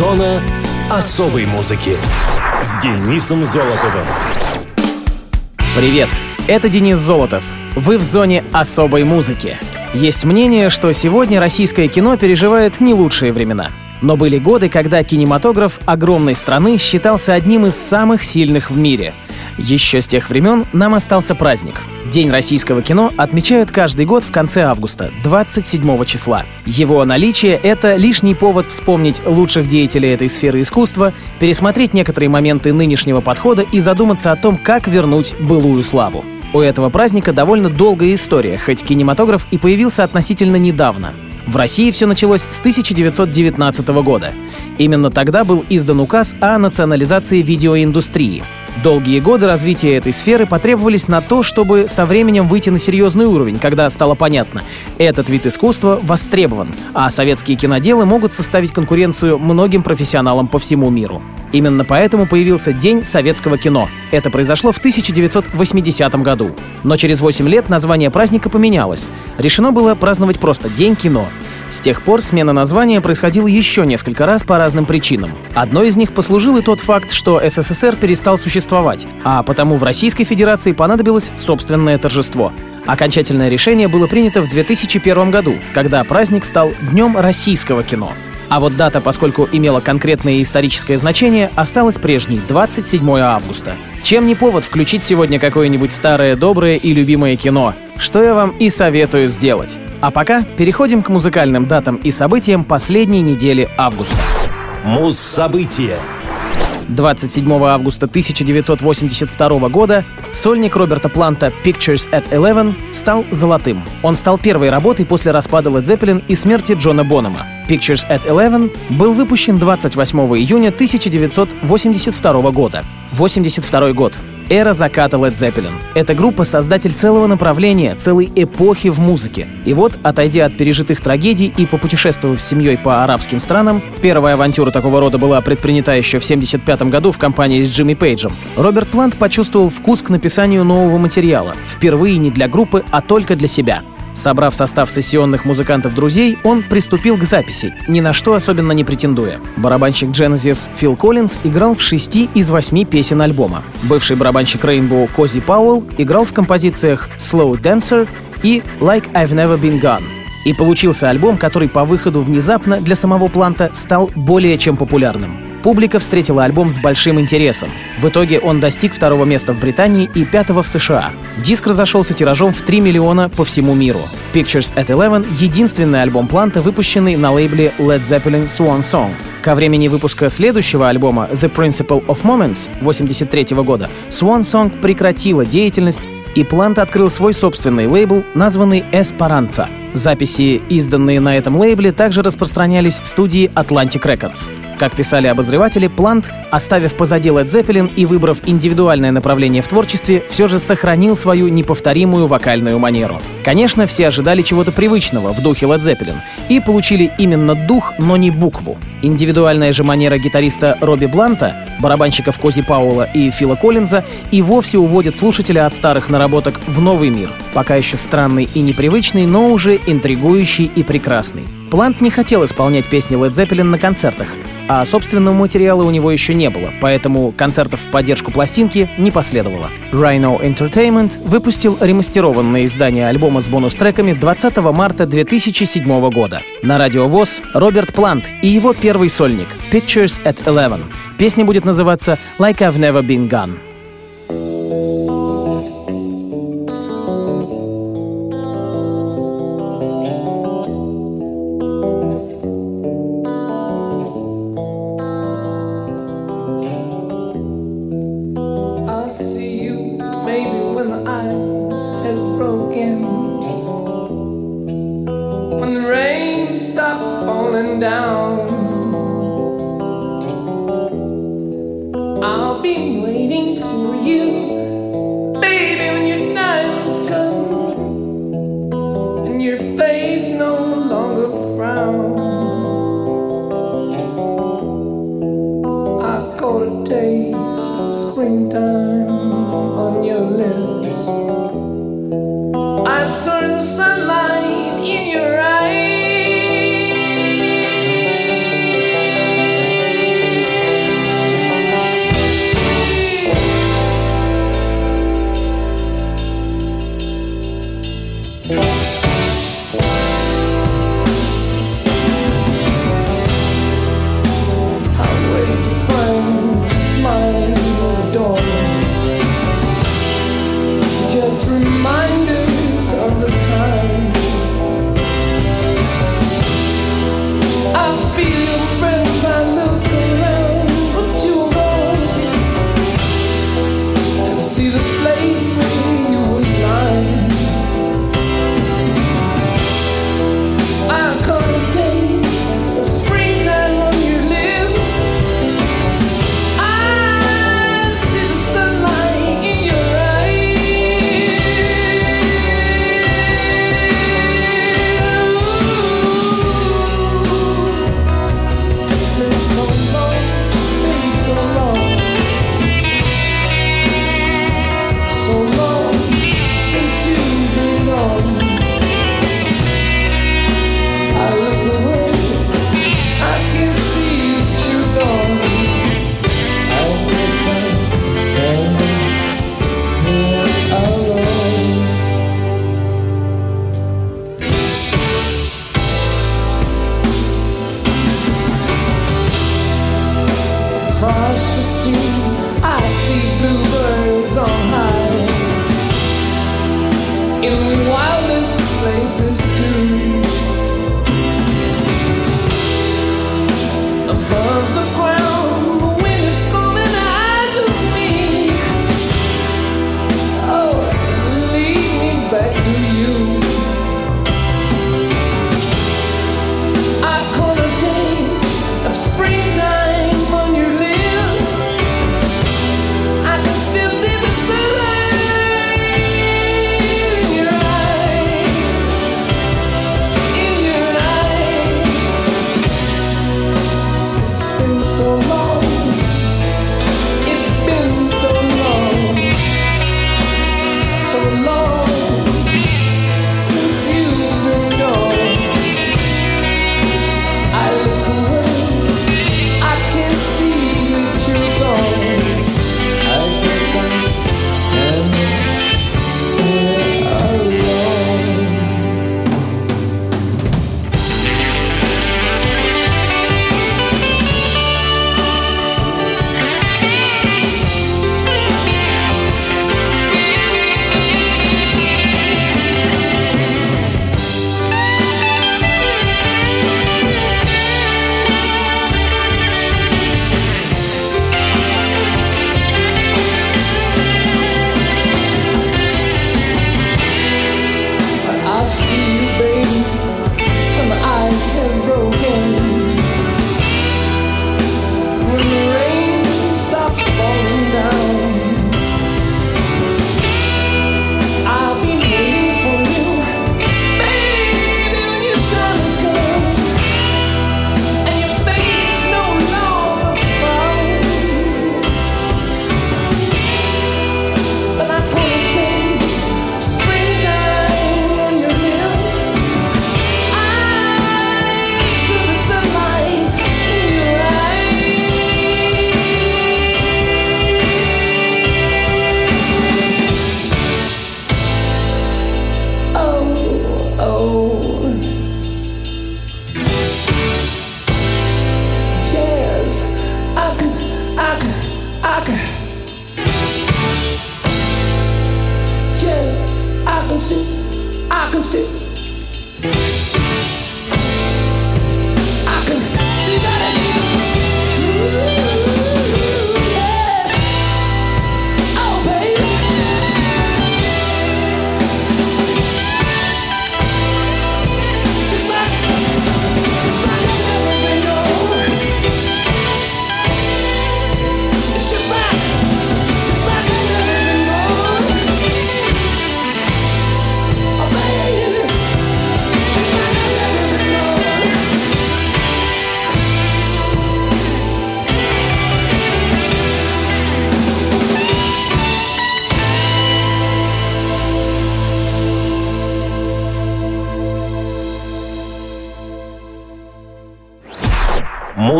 Зона особой музыки с Денисом Золотовым. Привет, это Денис Золотов. Вы в зоне особой музыки. Есть мнение, что сегодня российское кино переживает не лучшие времена. Но были годы, когда кинематограф огромной страны считался одним из самых сильных в мире. Еще с тех времен нам остался праздник. День российского кино отмечают каждый год в конце августа, 27 числа. Его наличие — это лишний повод вспомнить лучших деятелей этой сферы искусства, пересмотреть некоторые моменты нынешнего подхода и задуматься о том, как вернуть былую славу. У этого праздника довольно долгая история, хоть кинематограф и появился относительно недавно. В России все началось с 1919 года. Именно тогда был издан указ о национализации видеоиндустрии. Долгие годы развития этой сферы потребовались на то, чтобы со временем выйти на серьезный уровень, когда стало понятно, этот вид искусства востребован, а советские киноделы могут составить конкуренцию многим профессионалам по всему миру. Именно поэтому появился День советского кино. Это произошло в 1980 году. Но через 8 лет название праздника поменялось. Решено было праздновать просто День кино. С тех пор смена названия происходила еще несколько раз по разным причинам. Одной из них послужил и тот факт, что СССР перестал существовать, а потому в Российской Федерации понадобилось собственное торжество. Окончательное решение было принято в 2001 году, когда праздник стал Днем российского кино. А вот дата, поскольку имела конкретное историческое значение, осталась прежней — 27 августа. Чем не повод включить сегодня какое-нибудь старое, доброе и любимое кино? Что я вам и советую сделать. А пока переходим к музыкальным датам и событиям последней недели августа. Муз-события. 27 августа 1982 года сольник Роберта Планта «Pictures at Eleven» стал золотым. Он стал первой работой после распада Led Zeppelin и смерти Джона Бонома. «Pictures at Eleven» был выпущен 28 июня 1982 года. 82 год эра заката Led Zeppelin. Эта группа — создатель целого направления, целой эпохи в музыке. И вот, отойдя от пережитых трагедий и попутешествовав с семьей по арабским странам, первая авантюра такого рода была предпринята еще в 1975 году в компании с Джимми Пейджем, Роберт Плант почувствовал вкус к написанию нового материала. Впервые не для группы, а только для себя. Собрав состав сессионных музыкантов-друзей, он приступил к записи, ни на что особенно не претендуя. Барабанщик Genesis Фил Коллинз играл в шести из восьми песен альбома. Бывший барабанщик Rainbow Кози Пауэлл играл в композициях Slow Dancer и Like I've Never Been Gone. И получился альбом, который по выходу внезапно для самого Планта стал более чем популярным. Публика встретила альбом с большим интересом. В итоге он достиг второго места в Британии и пятого в США. Диск разошелся тиражом в 3 миллиона по всему миру. Pictures at Eleven — единственный альбом Планта, выпущенный на лейбле Led Zeppelin Swan Song. Ко времени выпуска следующего альбома The Principle of Moments 83 года Swan Song прекратила деятельность и Плант открыл свой собственный лейбл, названный Esperanza. Записи, изданные на этом лейбле, также распространялись в студии Atlantic Records. Как писали обозреватели, Плант, оставив позади Led Zeppelin и выбрав индивидуальное направление в творчестве, все же сохранил свою неповторимую вокальную манеру. Конечно, все ожидали чего-то привычного в духе Led Zeppelin и получили именно дух, но не букву. Индивидуальная же манера гитариста Робби Бланта, барабанщиков Кози Пауэлла и Фила Коллинза и вовсе уводит слушателя от старых наработок в новый мир, пока еще странный и непривычный, но уже интригующий и прекрасный. Плант не хотел исполнять песни Led Zeppelin на концертах, а собственного материала у него еще не было, поэтому концертов в поддержку пластинки не последовало. Rhino Entertainment выпусил ремастерованное издание альбома с бонус-треками 20 марта 2007 года. На радио ВОЗ Роберт Плант и его первый сольник Pictures at Eleven. Песня будет называться Like I've Never Been Gone. Across the sea, I see bluebirds on high. In wildest places too.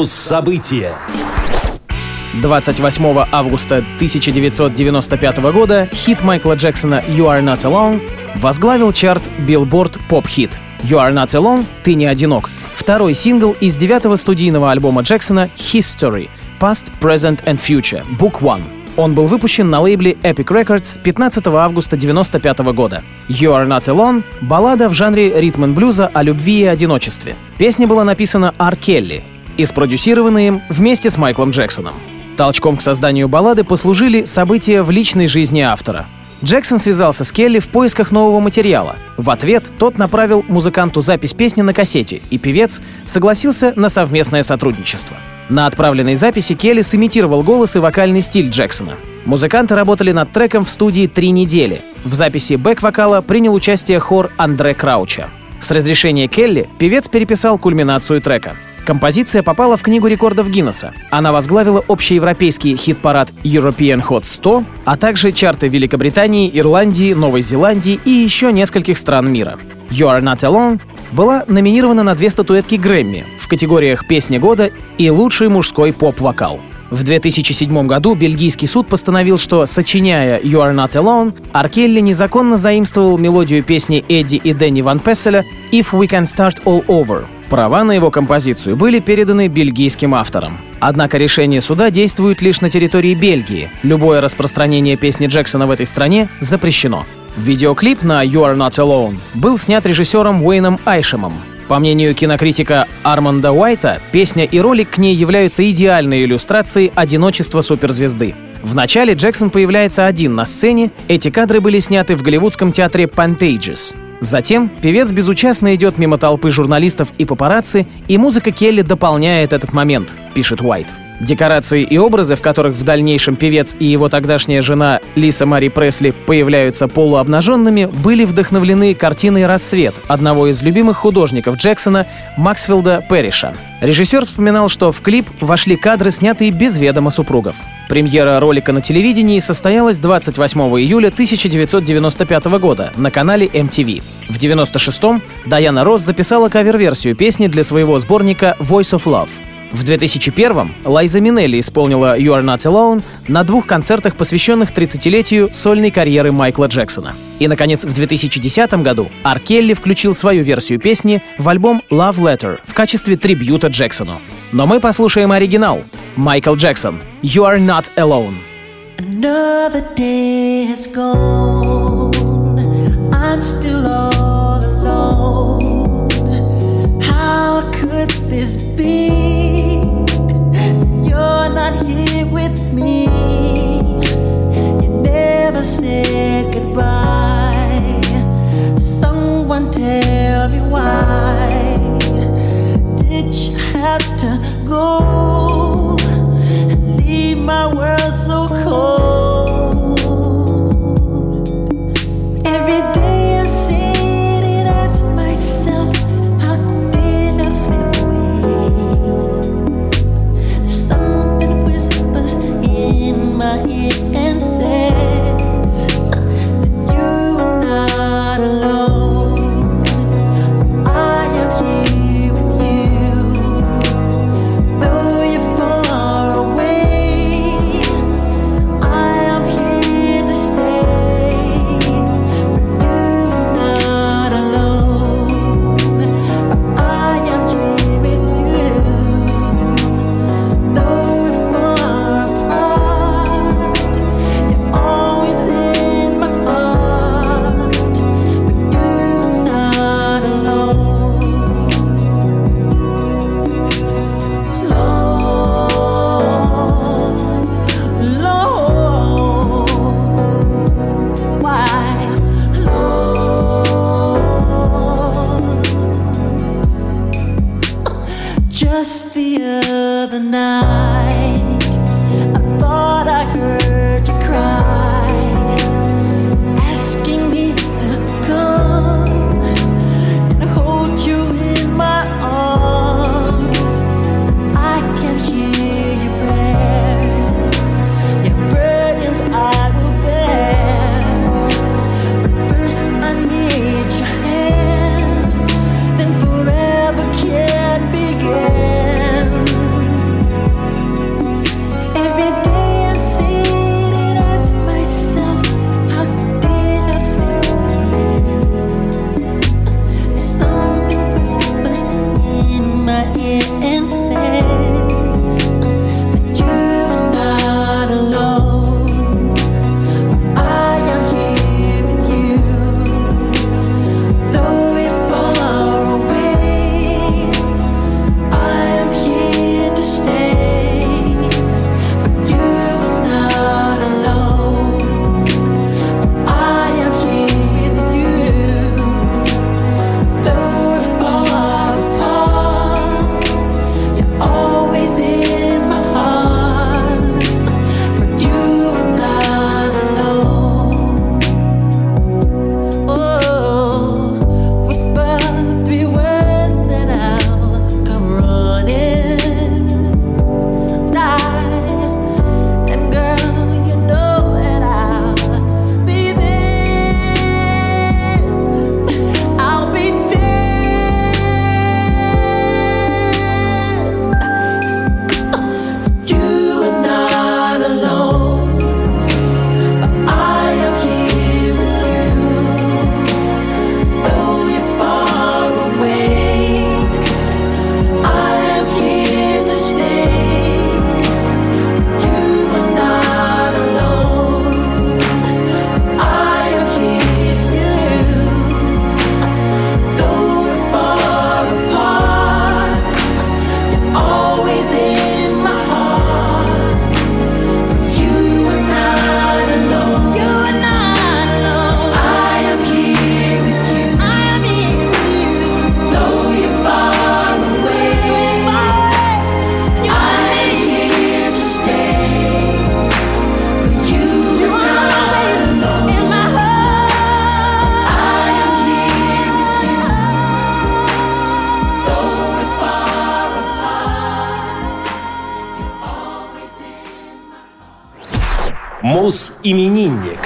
Муз-события. 28 августа 1995 года хит Майкла Джексона «You Are Not Alone» возглавил чарт Billboard Pop Hit. «You Are Not Alone» — «Ты не одинок» — второй сингл из девятого студийного альбома Джексона «History» — «Past, Present and Future» — Book One. Он был выпущен на лейбле Epic Records 15 августа 1995 года. «You Are Not Alone» — баллада в жанре ритм н блюза о любви и одиночестве. Песня была написана Ар Келли и спродюсирована им вместе с Майклом Джексоном. Толчком к созданию баллады послужили события в личной жизни автора. Джексон связался с Келли в поисках нового материала. В ответ тот направил музыканту запись песни на кассете, и певец согласился на совместное сотрудничество. На отправленной записи Келли сымитировал голос и вокальный стиль Джексона. Музыканты работали над треком в студии три недели. В записи бэк-вокала принял участие хор Андре Крауча. С разрешения Келли певец переписал кульминацию трека. Композиция попала в Книгу рекордов Гиннесса. Она возглавила общеевропейский хит-парад European Hot 100, а также чарты Великобритании, Ирландии, Новой Зеландии и еще нескольких стран мира. You Are Not Alone была номинирована на две статуэтки Грэмми в категориях «Песня года» и «Лучший мужской поп-вокал». В 2007 году бельгийский суд постановил, что, сочиняя «You Are Not Alone», Аркелли незаконно заимствовал мелодию песни Эдди и Дэнни Ван Песселя «If We Can Start All Over». Права на его композицию были переданы бельгийским авторам. Однако решение суда действует лишь на территории Бельгии. Любое распространение песни Джексона в этой стране запрещено. Видеоклип на «You Are Not Alone» был снят режиссером Уэйном Айшемом. По мнению кинокритика Арманда Уайта, песня и ролик к ней являются идеальной иллюстрацией одиночества суперзвезды. В начале Джексон появляется один на сцене, эти кадры были сняты в голливудском театре Pantages. Затем певец безучастно идет мимо толпы журналистов и папарацци, и музыка Келли дополняет этот момент, пишет Уайт. Декорации и образы, в которых в дальнейшем певец и его тогдашняя жена Лиса Мари Пресли появляются полуобнаженными, были вдохновлены картиной «Рассвет» одного из любимых художников Джексона Максфилда Перриша. Режиссер вспоминал, что в клип вошли кадры, снятые без ведома супругов. Премьера ролика на телевидении состоялась 28 июля 1995 года на канале MTV. В 96-м Дайана Росс записала кавер-версию песни для своего сборника «Voice of Love». В 2001-м Лайза Минелли исполнила «You Are Not Alone» на двух концертах, посвященных 30-летию сольной карьеры Майкла Джексона. И, наконец, в 2010 году Ар Келли включил свою версию песни в альбом «Love Letter» в качестве трибьюта Джексону. Но мы послушаем оригинал. Майкл Джексон «You Are Not Alone». Another day has gone. I'm still all alone. Could this be? You're not here Мус-именинник.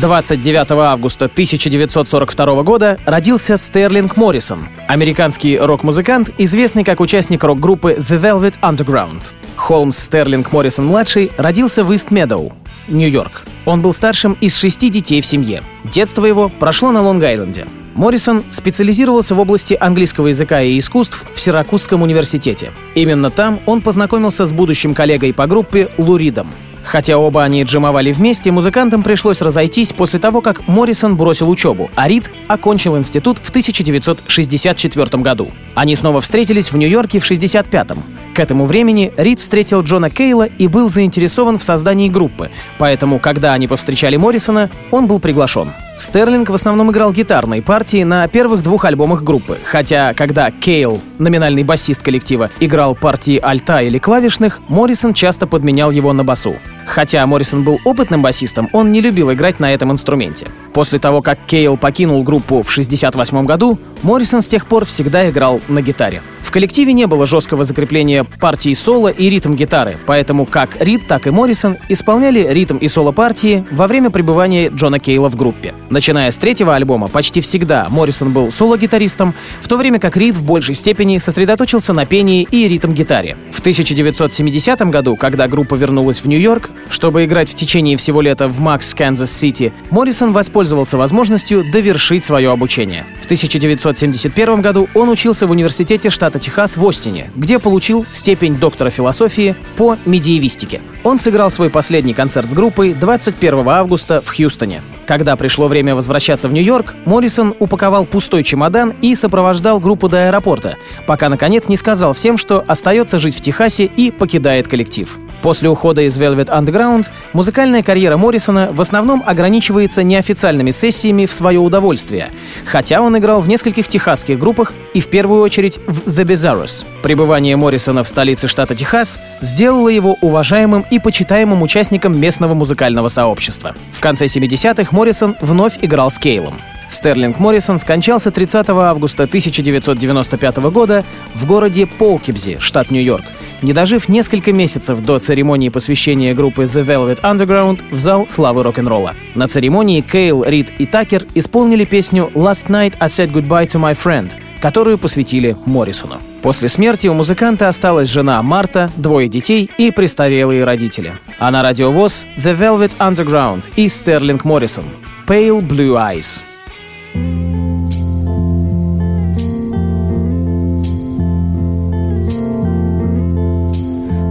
29 августа 1942 года родился Стерлинг Моррисон, американский рок-музыкант, известный как участник рок-группы The Velvet Underground. Холмс Стерлинг Моррисон-младший родился в Ист-Медоу, Нью-Йорк. Он был старшим из шести детей в семье. Детство его прошло на Лонг-Айленде. Моррисон специализировался в области английского языка и искусств в Сиракузском университете. Именно там он познакомился с будущим коллегой по группе Лу Ридом. Хотя оба они джимовали вместе, музыкантам пришлось разойтись после того, как Моррисон бросил учебу, а Рид окончил институт в 1964 году. Они снова встретились в Нью-Йорке в 1965-м. К этому времени Рид встретил Джона Кейла и был заинтересован в создании группы, поэтому, когда они повстречали Моррисона, он был приглашен. Стерлинг в основном играл гитарные партии на первых двух альбомах группы, хотя когда Кейл, номинальный басист коллектива, играл партии альта или клавишных, Моррисон часто подменял его на басу. Хотя Моррисон был опытным басистом, он не любил играть на этом инструменте. После того, как Кейл покинул группу в 1968 году, Моррисон с тех пор всегда играл на гитаре. В коллективе не было жесткого закрепления партий соло и ритм-гитары, поэтому как Рид, так и Моррисон исполняли ритм и соло-партии во время пребывания Джона Кейла в группе. Начиная с третьего альбома, почти всегда Моррисон был соло-гитаристом, в то время как Рид в большей степени сосредоточился на пении и ритм-гитаре. В 1970 году, когда группа вернулась в Нью-Йорк, чтобы играть в течение всего лета в Max's Kansas City, Моррисон воспользовался возможностью довершить свое обучение. В 1971 году он учился в университете штата Техас в Остине, где получил степень доктора философии по медиевистике. Он сыграл свой последний концерт с группой 21 августа в Хьюстоне. Когда пришло время возвращаться в Нью-Йорк, Моррисон упаковал пустой чемодан и сопровождал группу до аэропорта, пока, наконец, не сказал всем, что остается жить в Техасе и покидает коллектив. После ухода из Velvet Underground музыкальная карьера Моррисона в основном ограничивается неофициальными сессиями в свое удовольствие, хотя он играл в нескольких техасских группах и в первую очередь в The Bizarros. Пребывание Моррисона в столице штата Техас сделало его уважаемым и почитаемым участником местного музыкального сообщества. В конце 70-х Моррисон вновь играл с Кейлом. Стерлинг Моррисон скончался 30 августа 1995 года в городе Полкибзи, штат Нью-Йорк, не дожив несколько месяцев до церемонии посвящения группы The Velvet Underground в зал славы рок-н-ролла. На церемонии Кейл, Рид и Такер исполнили песню «Last Night I Said Goodbye to My Friend», которую посвятили Моррисону. После смерти у музыканта осталась жена Марта, двое детей и престарелые родители. А на радиовоз The Velvet Underground и Стерлинг Моррисон «Pale Blue Eyes».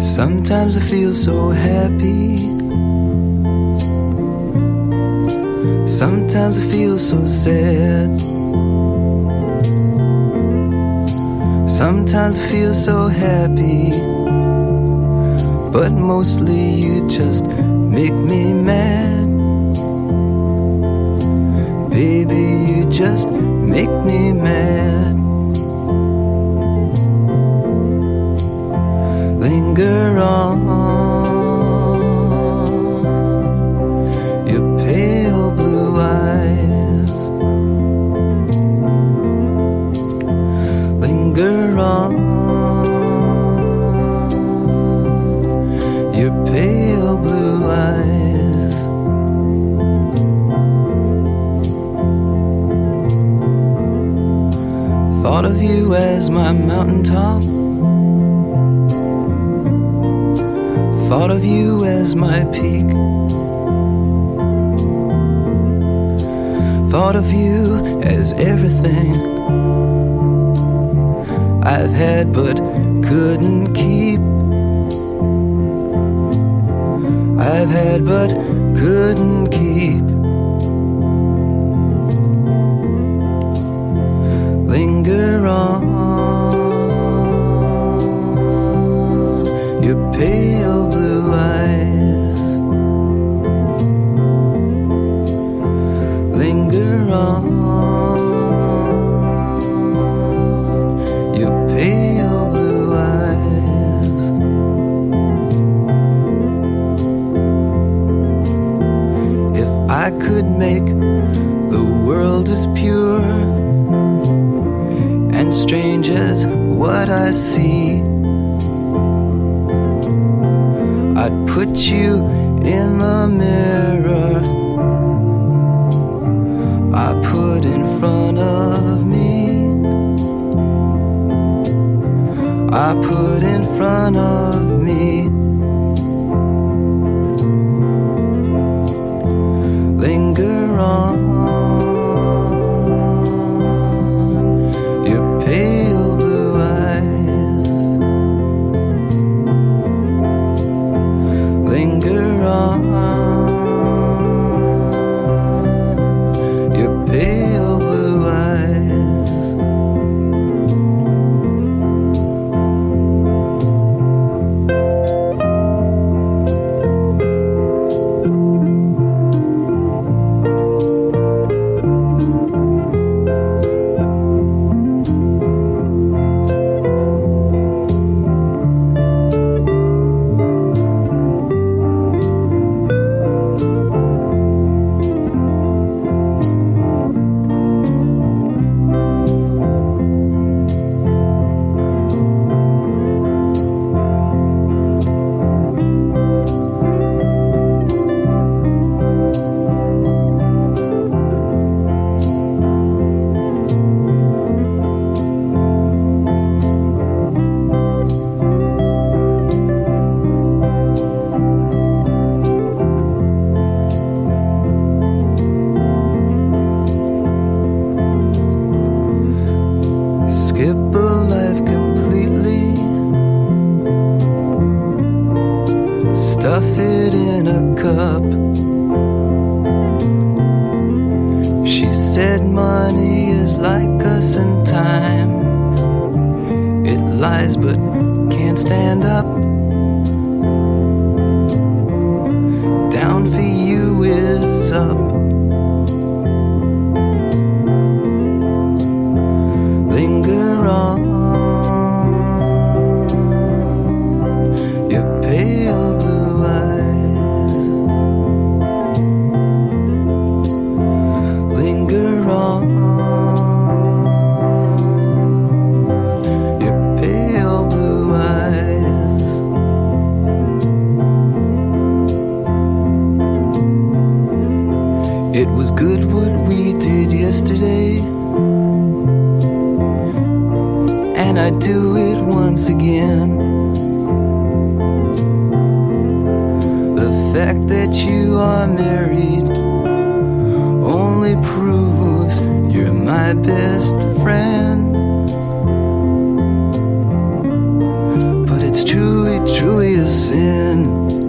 Sometimes I feel so happy. Sometimes I feel so sad. Sometimes I feel so happy. But mostly you just make me mad. Baby, you just make me mad. linger on on your pale blue eyes. Thought of you as my mountaintop. Thought of you as my peak. Thought of you as everything I've had but couldn't keep. I've had but couldn't keep. Linger on your pale blue eyes. Linger on I see. I'd put you in the mirror. 들어. 걸어 sin.